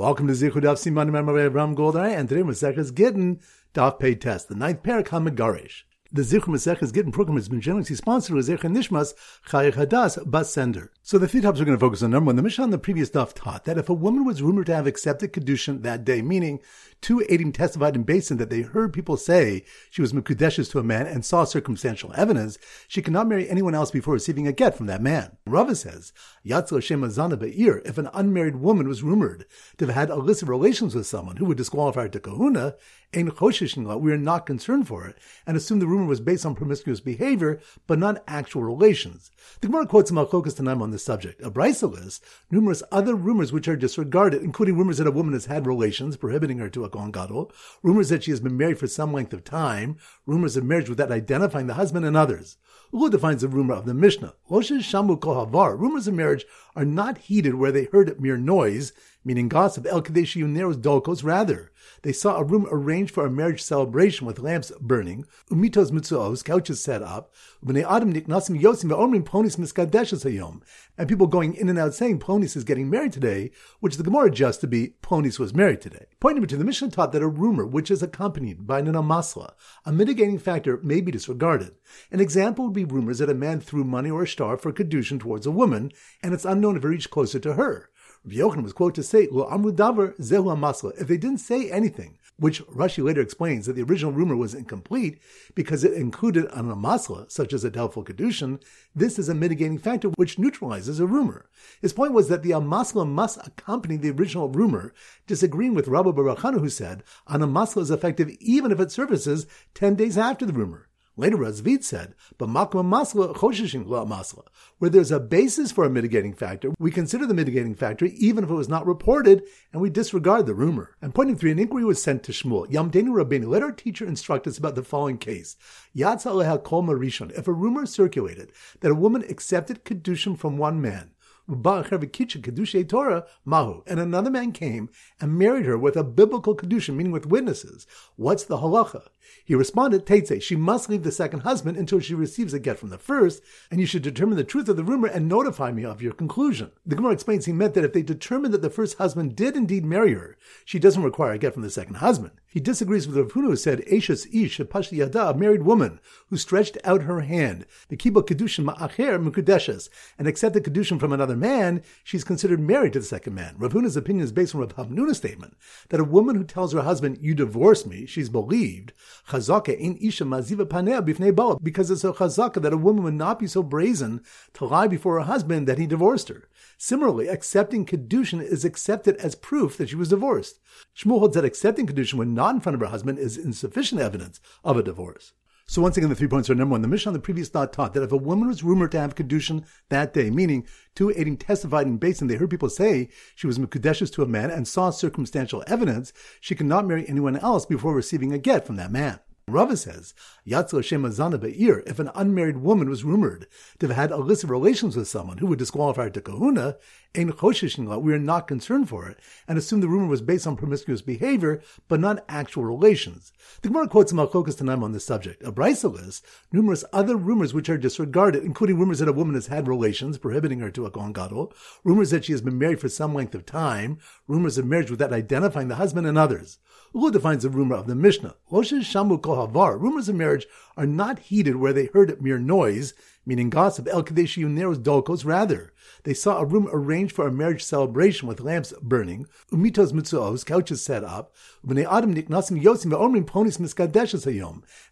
Welcome to Zichud Daf Siman Ram Goldar, and today Masech is Gittin Daf Pay Test, the ninth parak Hamagarish. The Zichud Masech is Gittin program has been generously sponsored with Zech Nishmas Chayich Hadas Bas Sender. So the three topics we're going to focus on. Number one, the Mishnah on the previous daf taught that if a woman was rumored to have accepted kedushin that day, meaning two Adim testified in Basin that they heard people say she was Mekudeshes to a man and saw circumstantial evidence, she cannot marry anyone else before receiving a get from that man. Rava says, Yatzal Shema Zana Be'ir, if an unmarried woman was rumored to have had illicit relations with someone who would disqualify her to kahuna, Ein Choshishin we are not concerned for it, and assume the rumor was based on promiscuous behavior, but not actual relations. The Gemara quotes Malchokas Tanaim on this subject. A Brisa lists numerous other rumors which are disregarded, including rumors that a woman has had relations, prohibiting her to a Gadol, rumors that she has been married for some length of time, rumors of marriage without identifying the husband, and others. Ula defines the rumor of the Mishnah. Shamu Kohavar. Rumors of marriage are not heeded where they heard mere noise, meaning gossip. El Kadeshi Neros Dolkos. Rather, they saw a room arranged for a marriage celebration with lamps burning, umitos mitzuos, couches set up, and people going in and out saying Ponis is getting married today, which the Gemara adjusts to be Ponis was married today. Point number two, the Mishnah taught that a rumor which is accompanied by an amasla, a mitigating factor, may be disregarded. An example would be rumors that a man threw money or a star for kedushin towards a woman, and it's unknown if he reached closer to her. Yochanan was quoted to say, Lo amru davar zehu amasla. If they didn't say anything, which Rashi later explains that the original rumor was incomplete because it included an amasla, such as a doubtful kedushin, this is a mitigating factor which neutralizes a rumor. His point was that the amasla must accompany the original rumor, disagreeing with Rabbi Barachanu who said, an amasla is effective even if it surfaces 10 days after the rumor. Later, Rav Zvid said, "But masla masla, where there's a basis for a mitigating factor, we consider the mitigating factor even if it was not reported, and we disregard the rumor." And pointing three, an inquiry was sent to Shmuel. Yamdenu Rabbeinu, let our teacher instruct us about the following case: Yatza aleha kol marishon. If a rumor circulated that a woman accepted kedushin from one man Torah, Mahu. And another man came and married her with a biblical kedusha, meaning with witnesses. What's the halacha? He responded, Teitze, she must leave the second husband until she receives a get from the first, and you should determine the truth of the rumor and notify me of your conclusion. The Gemara explains he meant that if they determine that the first husband did indeed marry her, she doesn't require a get from the second husband. He disagrees with Rav Huna who said, Eshes ish pashti yada, a married woman who stretched out her hand, the kibbutz kedushin ma'acher mekudeshes, and accepted kedushin from another man, she's considered married to the second man. Rav Huna's opinion is based on Rav Hamnuna's statement that a woman who tells her husband, "You divorce me," she's believed. Chazaka in isha maziva panea bifnei bala, because it's a chazaka that a woman would not be so brazen to lie before her husband that he divorced her. Similarly, accepting kedushin is accepted as proof that she was divorced. Shmuel holds that accepting kedushin when not in front of her husband is insufficient evidence of a divorce. So once again, the three points are number one. The Mishnah on the previous thought taught that if a woman was rumored to have kedushin that day, meaning two Adim testified in Basin, they heard people say she was mekudeshes to a man and saw circumstantial evidence, she could not marry anyone else before receiving a get from that man. Rava says, Yatzal Shema Zana Be'ir, if an unmarried woman was rumored to have had illicit relations with someone who would disqualify her to kahuna, Ein Choshishin we are not concerned for it, and assume the rumor was based on promiscuous behavior, but not actual relations. The Gemara quotes Malchokas Tanaim on this subject. A lists numerous other rumors which are disregarded, including rumors that a woman has had relations, prohibiting her to a Gadol, rumors that she has been married for some length of time, rumors of marriage without identifying the husband, and others. Ula defines the rumor of the Mishnah. Shamu Kohavar. Rumors of marriage are not heeded where they heard mere noise, meaning gossip. El Kadeshi Neros Dolkos. Rather, they saw a room arranged for a marriage celebration with lamps burning, umitos mitzuos, couches set up,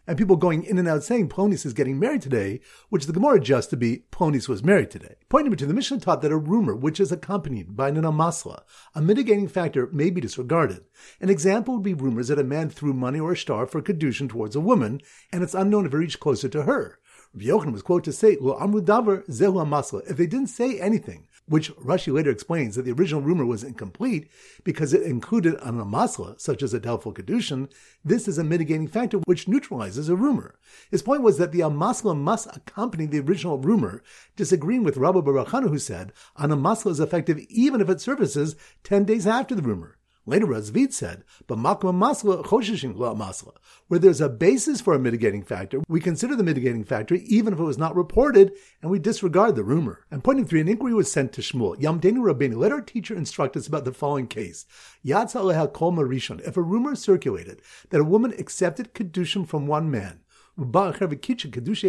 and people going in and out saying Ponis is getting married today, which the Gemara adjusts to be Ponis was married today. Point number two, the Mishnah taught that a rumor which is accompanied by an amasla, a mitigating factor, may be disregarded. An example would be rumors that a man threw money or a star for kedushin towards a woman, and it's unknown if it reached closer to her. Rabbi Yochanan was quoted to say, Lo amru davar zehu amasla. If they didn't say anything, which Rashi later explains that the original rumor was incomplete because it included an amasla, such as a doubtful kedushin, this is a mitigating factor which neutralizes a rumor. His point was that the amasla must accompany the original rumor, disagreeing with Rabbi Barachanu who said, an amasla is effective even if it surfaces 10 days after the rumor. Later, Rav Zvid said, but masla masla. Where there's a basis for a mitigating factor, we consider the mitigating factor even if it was not reported, and we disregard the rumor. And pointing three, an inquiry was sent to Shmuel. Yamdenu Rabbeinu, let our teacher instruct us about the following case. Yatza aleha kol marishon. If a rumor circulated that a woman accepted kedushin from one man,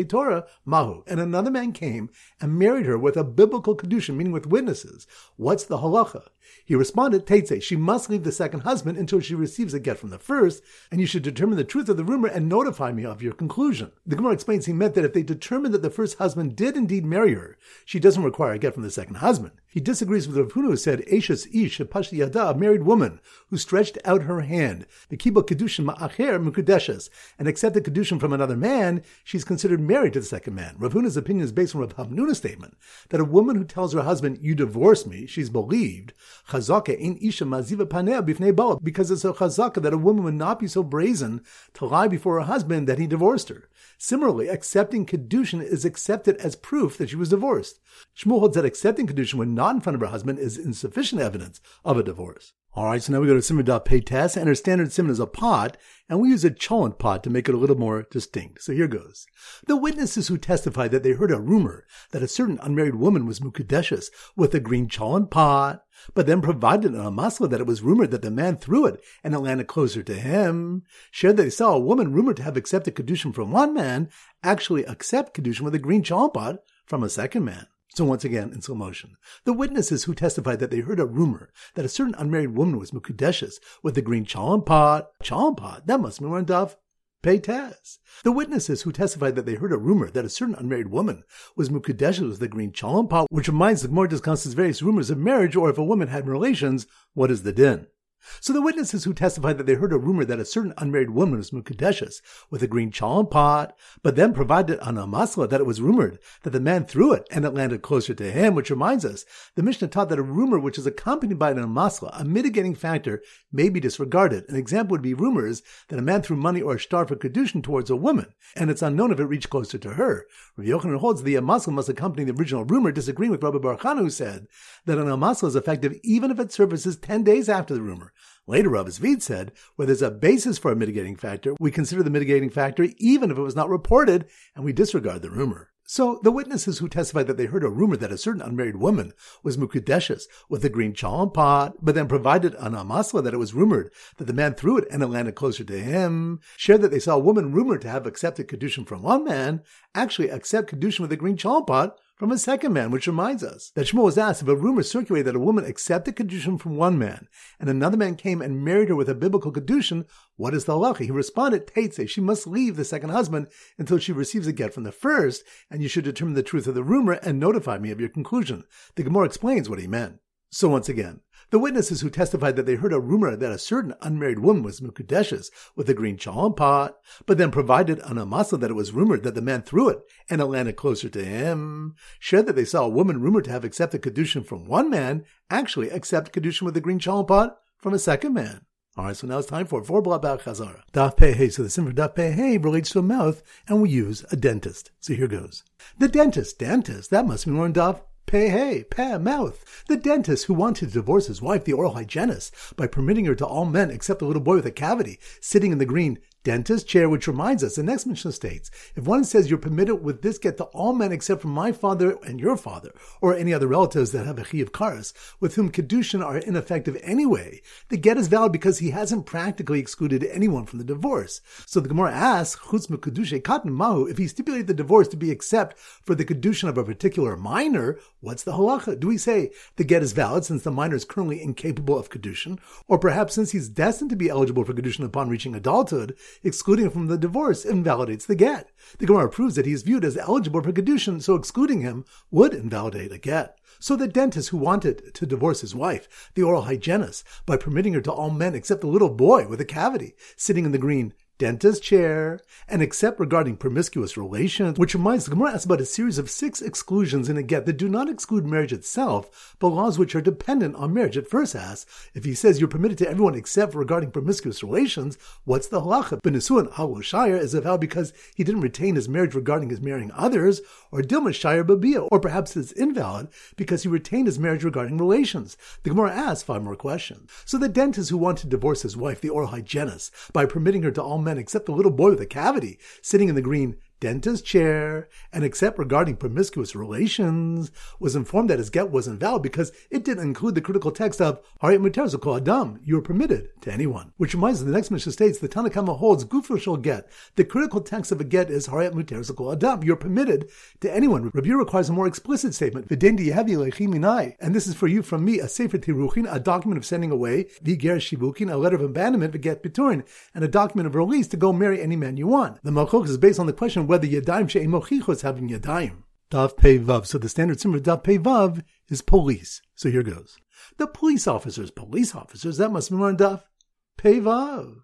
Torah, Mahu. And another man came and married her with a biblical kedushin, meaning with witnesses. What's the halacha? He responded, Teitze, she must leave the second husband until she receives a get from the first, and you should determine the truth of the rumor and notify me of your conclusion. The Gemara explains he meant that if they determine that the first husband did indeed marry her, she doesn't require a get from the second husband. He disagrees with Rav Huna who said, Eshes ish, yada, a married woman who stretched out her hand, the kibbutz kedushin ma'acher mukudeshes, and accepted kedushin from another man, she's considered married to the second man. Rav Huna's opinion is based on Rav Hamnuna's statement that a woman who tells her husband, "You divorce me," she's believed chazaka in isha maziva panea bifnei baal, because it's a chazaka that a woman would not be so brazen to lie before her husband that he divorced her. Similarly, accepting kedushin is accepted as proof that she was divorced. Shmuel holds that accepting kedushin when not in front of her husband is insufficient evidence of a divorce. All right, so now we go to simon.pay test, and our standard simon is a pot, and we use a cholent pot to make it a little more distinct. So here goes. The witnesses who testified that they heard a rumor that a certain unmarried woman was mukadeshes with a green cholent pot, but then provided an amasla that it was rumored that the man threw it and it landed closer to him, shared that they saw a woman rumored to have accepted kedushin from one man actually accept kedushin with a green cholent pot from a second man. So once again, in slow motion, the witnesses who testified that they heard a rumor that a certain unmarried woman was Mukudeshes with the green chalon pot, pot, that must be one of Pay Taz. The witnesses who testified that they heard a rumor that a certain unmarried woman was Mukudeshes with the green chalon pot, which reminds the more discusses various rumors of marriage, or if a woman had relations, what is the din? So the witnesses who testified that they heard a rumor that a certain unmarried woman was Mukadeshes with a green chalon pot, but then provided on a masla that it was rumored that the man threw it and it landed closer to him, which reminds us, the Mishnah taught that a rumor which is accompanied by an amasla, a mitigating factor, may be disregarded. An example would be rumors that a man threw money or a star for kedushin towards a woman, and it's unknown if it reached closer to her. Rav Yochanan holds the amasla must accompany the original rumor, disagreeing with Rabbi Baruch who said that an amasla is effective even if it surfaces 10 days after the rumor. Later, Rav Zvid said, where there's a basis for a mitigating factor, we consider the mitigating factor even if it was not reported, and we disregard the rumor. So the witnesses who testified that they heard a rumor that a certain unmarried woman was Mukudeshes with a green chalon pot, but then provided an amasla that it was rumored that the man threw it and it landed closer to him, shared that they saw a woman rumored to have accepted Kedushin from one man, actually accept Kedushin with a green chalon pot from a second man, which reminds us that Shmuel was asked if a rumor circulated that a woman accepted Kedushin from one man, and another man came and married her with a biblical Kedushin, what is the halacha? He responded, Teitze, she must leave the second husband until she receives a get from the first, and you should determine the truth of the rumor and notify me of your conclusion. The Gemara explains what he meant. So once again, the witnesses who testified that they heard a rumor that a certain unmarried woman was Mukadeshes with a green chalon pot, but then provided an amasa that it was rumored that the man threw it and it landed closer to him, shared that they saw a woman rumored to have accepted Kedushin from one man actually accept Kedushin with a green chalon pot from a second man. All right, so now it's time for four blood back chazara. Daf pei So the sim for daf pei relates to a mouth, and we use a dentist. So here goes. The dentist, dentist. That must be more in daf Pay hey, pay mouth. The dentist who wanted to divorce his wife, the oral hygienist, by permitting her to all men except the little boy with a cavity, sitting in the green dentist chair, which reminds us, the next Mishnah states, if one says you're permitted with this get to all men except for my father and your father, or any other relatives that have a chi of karas, with whom kedushin are ineffective anyway, the get is valid because he hasn't practically excluded anyone from the divorce. So the Gemara asks, chutz kedushe katan mahu, if he stipulated the divorce to be except for the kedushin of a particular minor, what's the halacha? Do we say the get is valid since the minor is currently incapable of kedushin, or perhaps since he's destined to be eligible for kedushin upon reaching adulthood, excluding him from the divorce invalidates the get. The Gemara proves that he is viewed as eligible for Kedushin, so excluding him would invalidate a get. So the dentist who wanted to divorce his wife, the oral hygienist, by permitting her to all men except the little boy with a cavity, sitting in the green dentist chair, and except regarding promiscuous relations, which reminds the Gemara asks about a series of six exclusions in a get that do not exclude marriage itself, but laws which are dependent on marriage. It first asks, if he says you're permitted to everyone except regarding promiscuous relations, what's the halacha? Benisuan halo shire is a vow because he didn't retain his marriage regarding his marrying others, or dilma shire babia, or perhaps it's invalid because he retained his marriage regarding relations. The Gemara asks five more questions. So the dentist who wanted to divorce his wife, the oral hygienist, by permitting her to all men except the little boy with a cavity sitting in the green dentist chair, and except regarding promiscuous relations, was informed that his get was invalid because it didn't include the critical text of Harit Muter Adam, you are permitted to anyone. Which reminds us, the next Mishnah states, the Tanna Kamma holds Gufo get. The critical text of a get is Harit Muter Adam, you're permitted to anyone. Rabbi requires a more explicit statement, and this is for you from me, a Sefer Tiruchin, a document of sending away, Viger Shibukin, a letter of abandonment, Viget Biturin, and a document of release to go marry any man you want. The Malchok is based on the question whether Yadayim She'emochichos having Yadayim. Dav Pei Vav. So the standard symbol Dav Pei Vav is police. So here goes. The police officers, police officers, that must be more Dav Pei Vav.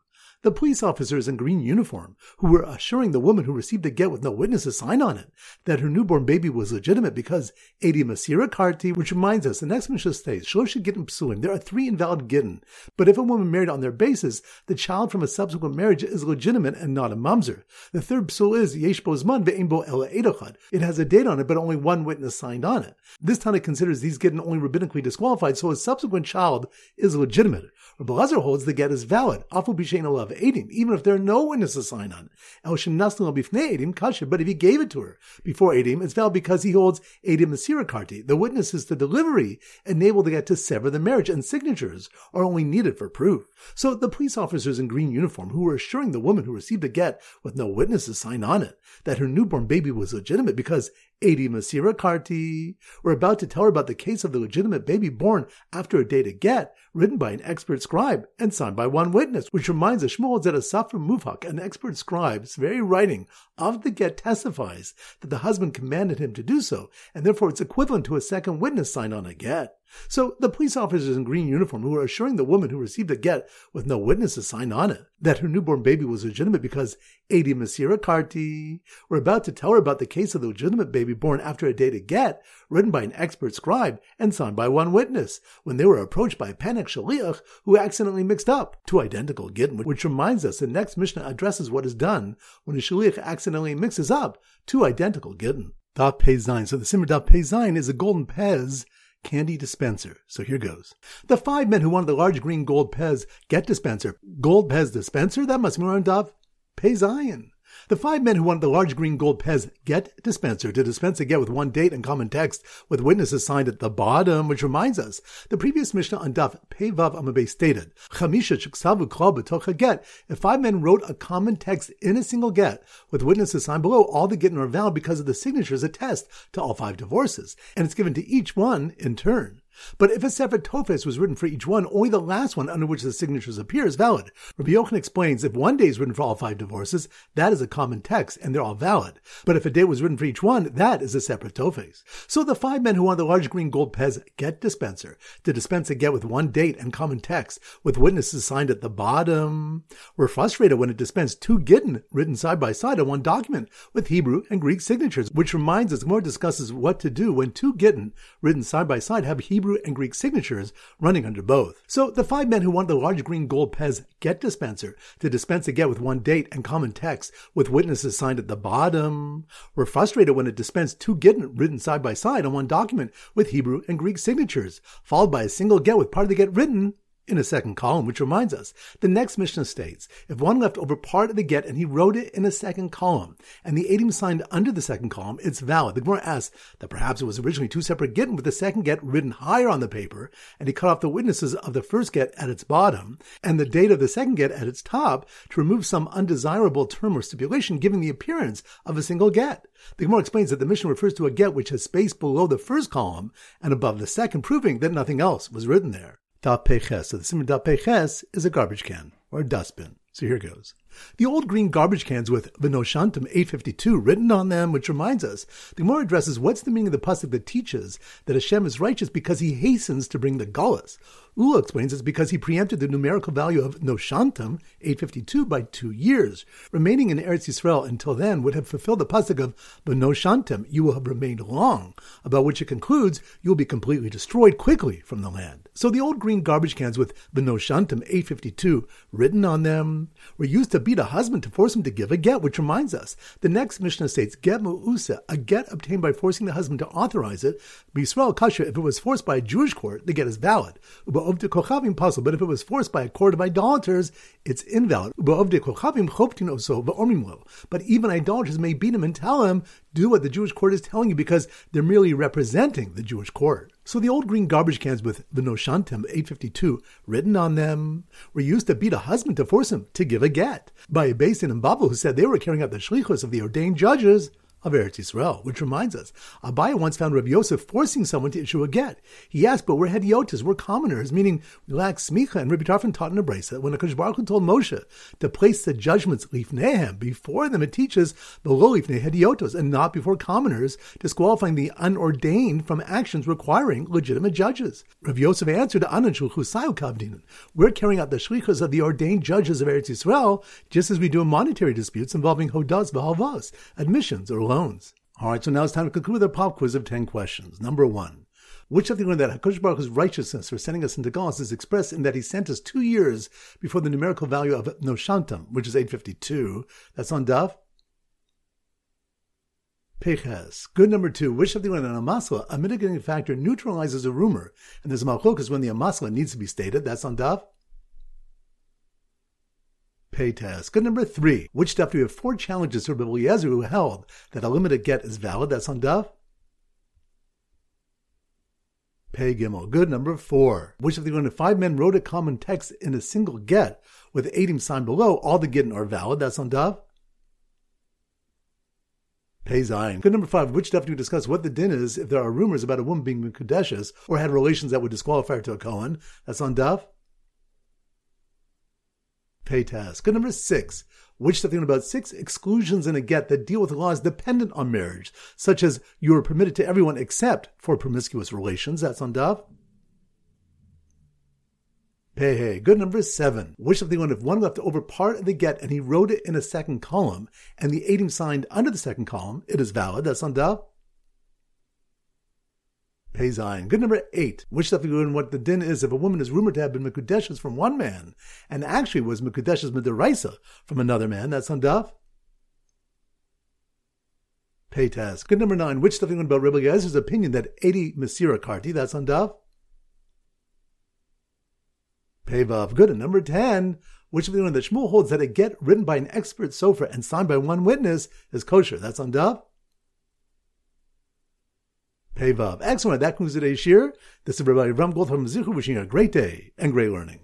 The police officers in green uniform, who were assuring the woman who received the get with no witnesses sign on it, that her newborn baby was legitimate because Edi Masira Karti, which reminds us, the next Mishnah states, Shlosh Gittin Psulim, there are three invalid Gittin, but if a woman married on their basis, the child from a subsequent marriage is legitimate and not a mamzer. The third Psul is Yesh Bozman Ve'imbo Ela Edochad. It has a date on it, but only one witness signed on it. This Tana considers these Gittin only rabbinically disqualified, so a subsequent child is legitimate. Rabbi Lazar holds the get is valid, afu b'shein alav even if there are no witnesses signed on. Kasher, but if he gave it to her before edim, it's valid because he holds edim masirakarti. The witnesses to delivery enable the get to sever the marriage, and signatures are only needed for proof. So the police officers in green uniform who were assuring the woman who received the get with no witnesses signed on it that her newborn baby was legitimate because Adi Masira Karti We're about to tell her about the case of the legitimate baby born after a date of get, written by an expert scribe and signed by one witness, which reminds us Shmuel that a Safra Muvhak, an expert scribe's very writing of the get testifies that the husband commanded him to do so, and therefore it's equivalent to a second witness signed on a get. So the police officers in green uniform who were assuring the woman who received the get with no witnesses signed on it that her newborn baby was legitimate because Adi Masira Karti were about to tell her about the case of the legitimate baby born after a dated get written by an expert scribe and signed by one witness when they were approached by a panicked Shaliach who accidentally mixed up two identical gittin, which reminds us the next Mishnah addresses what is done when a Shaliach accidentally mixes up two identical gittin. Daf Pei Zayin. So the Simmer Daf Pei is a golden pez candy dispenser. So here goes. The five men who wanted the large green gold Pez get dispenser. Gold Pez dispenser? That must be around of Pay Zayin. The five men who wanted the large green gold Pez get dispenser to dispense a get with one date and common text with witnesses signed at the bottom, which reminds us, the previous Mishnah on Daf Pevav Amabe stated, get. If five men wrote a common text in a single get with witnesses signed below, all the get are valid because of the signatures attest to all five divorces, and it's given to each one in turn. But if a Sefer Tofes was written for each one, only the last one under which the signatures appear is valid. Rabbi Yochanan explains if one day is written for all five divorces, that is a common text and they're all valid. But if a date was written for each one, that is a separate Tofes. So the five men who want the large green gold Pez get dispenser to dispense a get with one date and common text with witnesses signed at the bottom were frustrated when it dispensed two gittin written side by side on one document with Hebrew and Greek signatures, which reminds us more discusses what to do when two gittin written side by side have Hebrew Hebrew and Greek signatures running under both. So the five men who wanted the large green gold Pez get dispenser to dispense a get with one date and common text with witnesses signed at the bottom were frustrated when it dispensed two get written side by side on one document with Hebrew and Greek signatures, followed by a single get with part of the get written in a second column, which reminds us, the next Mishnah states, if one left over part of the get and he wrote it in a second column, and the Adim signed under the second column, it's valid. The Gemara asks that perhaps it was originally two separate get with the second get written higher on the paper, and he cut off the witnesses of the first get at its bottom, and the date of the second get at its top to remove some undesirable term or stipulation giving the appearance of a single get. The Gemara explains that the Mishnah refers to a get which has space below the first column and above the second, proving that nothing else was written there. Peches. So the Simon Daf Peches is a garbage can or a dustbin. So here goes. The old green garbage cans with Vinoshantam 852 written on them, which reminds us, the Gemara addresses what's the meaning of the pasuk that teaches that Hashem is righteous because he hastens to bring the gullus. Ula explains it's because he preempted the numerical value of Noshantam, 852, by two years. Remaining in Eretz Yisrael until then would have fulfilled the pasuk of Benoshantam, you will have remained long, about which it concludes, you will be completely destroyed quickly from the land. So the old green garbage cans with Benoshantam, 852, written on them, were used to beat a husband to force him to give a get, which reminds us, the next Mishnah states, Get Mu'usa, a get obtained by forcing the husband to authorize it, Yisrael Kasha, if it was forced by a Jewish court, the get is valid. Ubaovde kochavim puzzle, but if it was forced by a court of idolaters, it's invalid. Ubaovde kochavim choptin oso va'ormimlo. But even idolaters may beat him and tell him, do what the Jewish court is telling you because they're merely representing the Jewish court. So the old green garbage cans with the Noshantem 852 written on them were used to beat a husband to force him to give a get by a basin in Babel who said they were carrying out the shlichus of the ordained judges of Eretz Yisrael, which reminds us, Abaye once found Rabbi Yosef forcing someone to issue a get. He asked, but we're hediotas, we're commoners, meaning we lack smicha, and Rabbi Tarfon taught in a bracelet, when the Baruch told Moshe to place the judgments lifnehem, before them, it teaches the lo lifnei hediotos, and not before commoners, disqualifying the unordained from actions requiring legitimate judges. Rabbi Yosef answered, Anan shulchusayu kavdinan. We're carrying out the shlichas of the ordained judges of Eretz Yisrael, just as we do in monetary disputes involving hodas v'halvas, admissions or All right, so now it's time to conclude our pop quiz of 10 questions. Number one. Which of the one that HaKadosh Baruch Hu's righteousness for sending us into Galus is expressed in that he sent us two years before the numerical value of Noshantam, which is 852. That's on Daf. Peches. Good number two. Which of the one in a masla, a mitigating factor neutralizes a rumor, and there's a malchokas when the amasla needs to be stated. That's on Daf pay task. Good number three. Which stuff do we have four challenges for Eliezer who held that a limited get is valid? That's on Daf. Pay Gimel. Good number four. Which of the when five men wrote a common text in a single get with Adim sign below, all the Gittin are valid. That's on Daf. Pay Zayin. Good number five. Which stuff do we discuss what the din is if there are rumors about a woman being Mekudeshes or had relations that would disqualify her to a Kohen? That's on Daf pay task. Good number six. Which something about six exclusions in a get that deal with laws dependent on marriage, such as you are permitted to everyone except for promiscuous relations. That's on. Pay hey. Good number seven. Which something if one left over part of the get and he wrote it in a second column and the Adim signed under the second column, it is valid. That's on Daf. Pei Zayin. Good number eight. Which stuff you want what the din is if a woman is rumored to have been Mekudeshes from one man and actually was Mekudeshes Midaraisa from another man. That's on Daf. Pay task. Good number nine. Which stuff you about Rebbe Yezer's opinion that 80 Masira Karti. That's on Daf. Pay Vav. Good. And number 10. Which of the one that Shmuel holds that a get written by an expert sofer and signed by one witness is kosher. That's on Daf. Pei Vav. Excellent. That concludes today's shir. This is Rabbi Ram Gold from Zichu wishing you a great day and great learning.